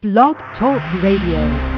Blog Talk Radio.